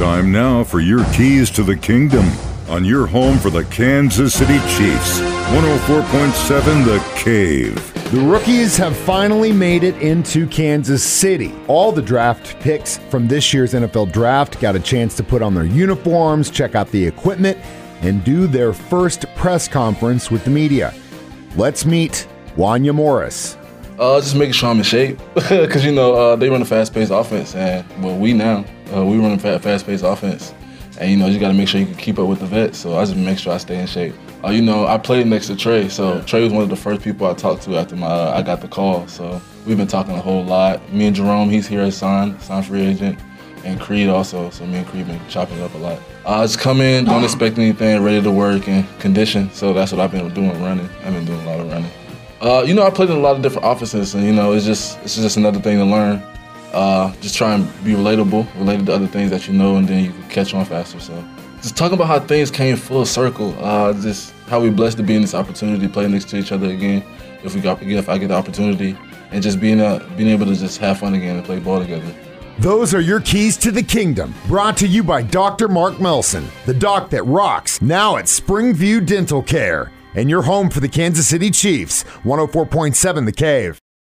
Time now for your keys to the kingdom on your home for the Kansas City Chiefs. 104.7 The Cave. The rookies have finally made it into Kansas City. All the draft picks from this year's NFL draft got a chance to put on their uniforms, check out the equipment, and do their first press conference with the media. Let's meet Wanya Morris. Uh, just making sure I'm in shape because you know uh, they run a fast-paced offense, and well, we now uh, we run a fast-paced offense, and you know you got to make sure you can keep up with the vets. So I just make sure I stay in shape. Uh, you know, I played next to Trey, so Trey was one of the first people I talked to after my uh, I got the call. So we've been talking a whole lot. Me and Jerome, he's here as signed, signed free agent, and Creed also. So me and Creed been chopping it up a lot. I just come in, don't expect anything, ready to work and condition. So that's what I've been doing running. I've been doing a lot of running. Uh, you know, I played in a lot of different offices, and you know, it's just it's just another thing to learn. Uh, just try and be relatable, related to other things that you know, and then you can catch on faster. So, just talking about how things came full circle. Uh, just how we blessed to be in this opportunity, play next to each other again. If we got, if I get the opportunity, and just being a, being able to just have fun again and play ball together. Those are your keys to the kingdom. Brought to you by Dr. Mark Melson, the doc that rocks, now at Springview Dental Care and your home for the Kansas City Chiefs, 104.7 The Cave.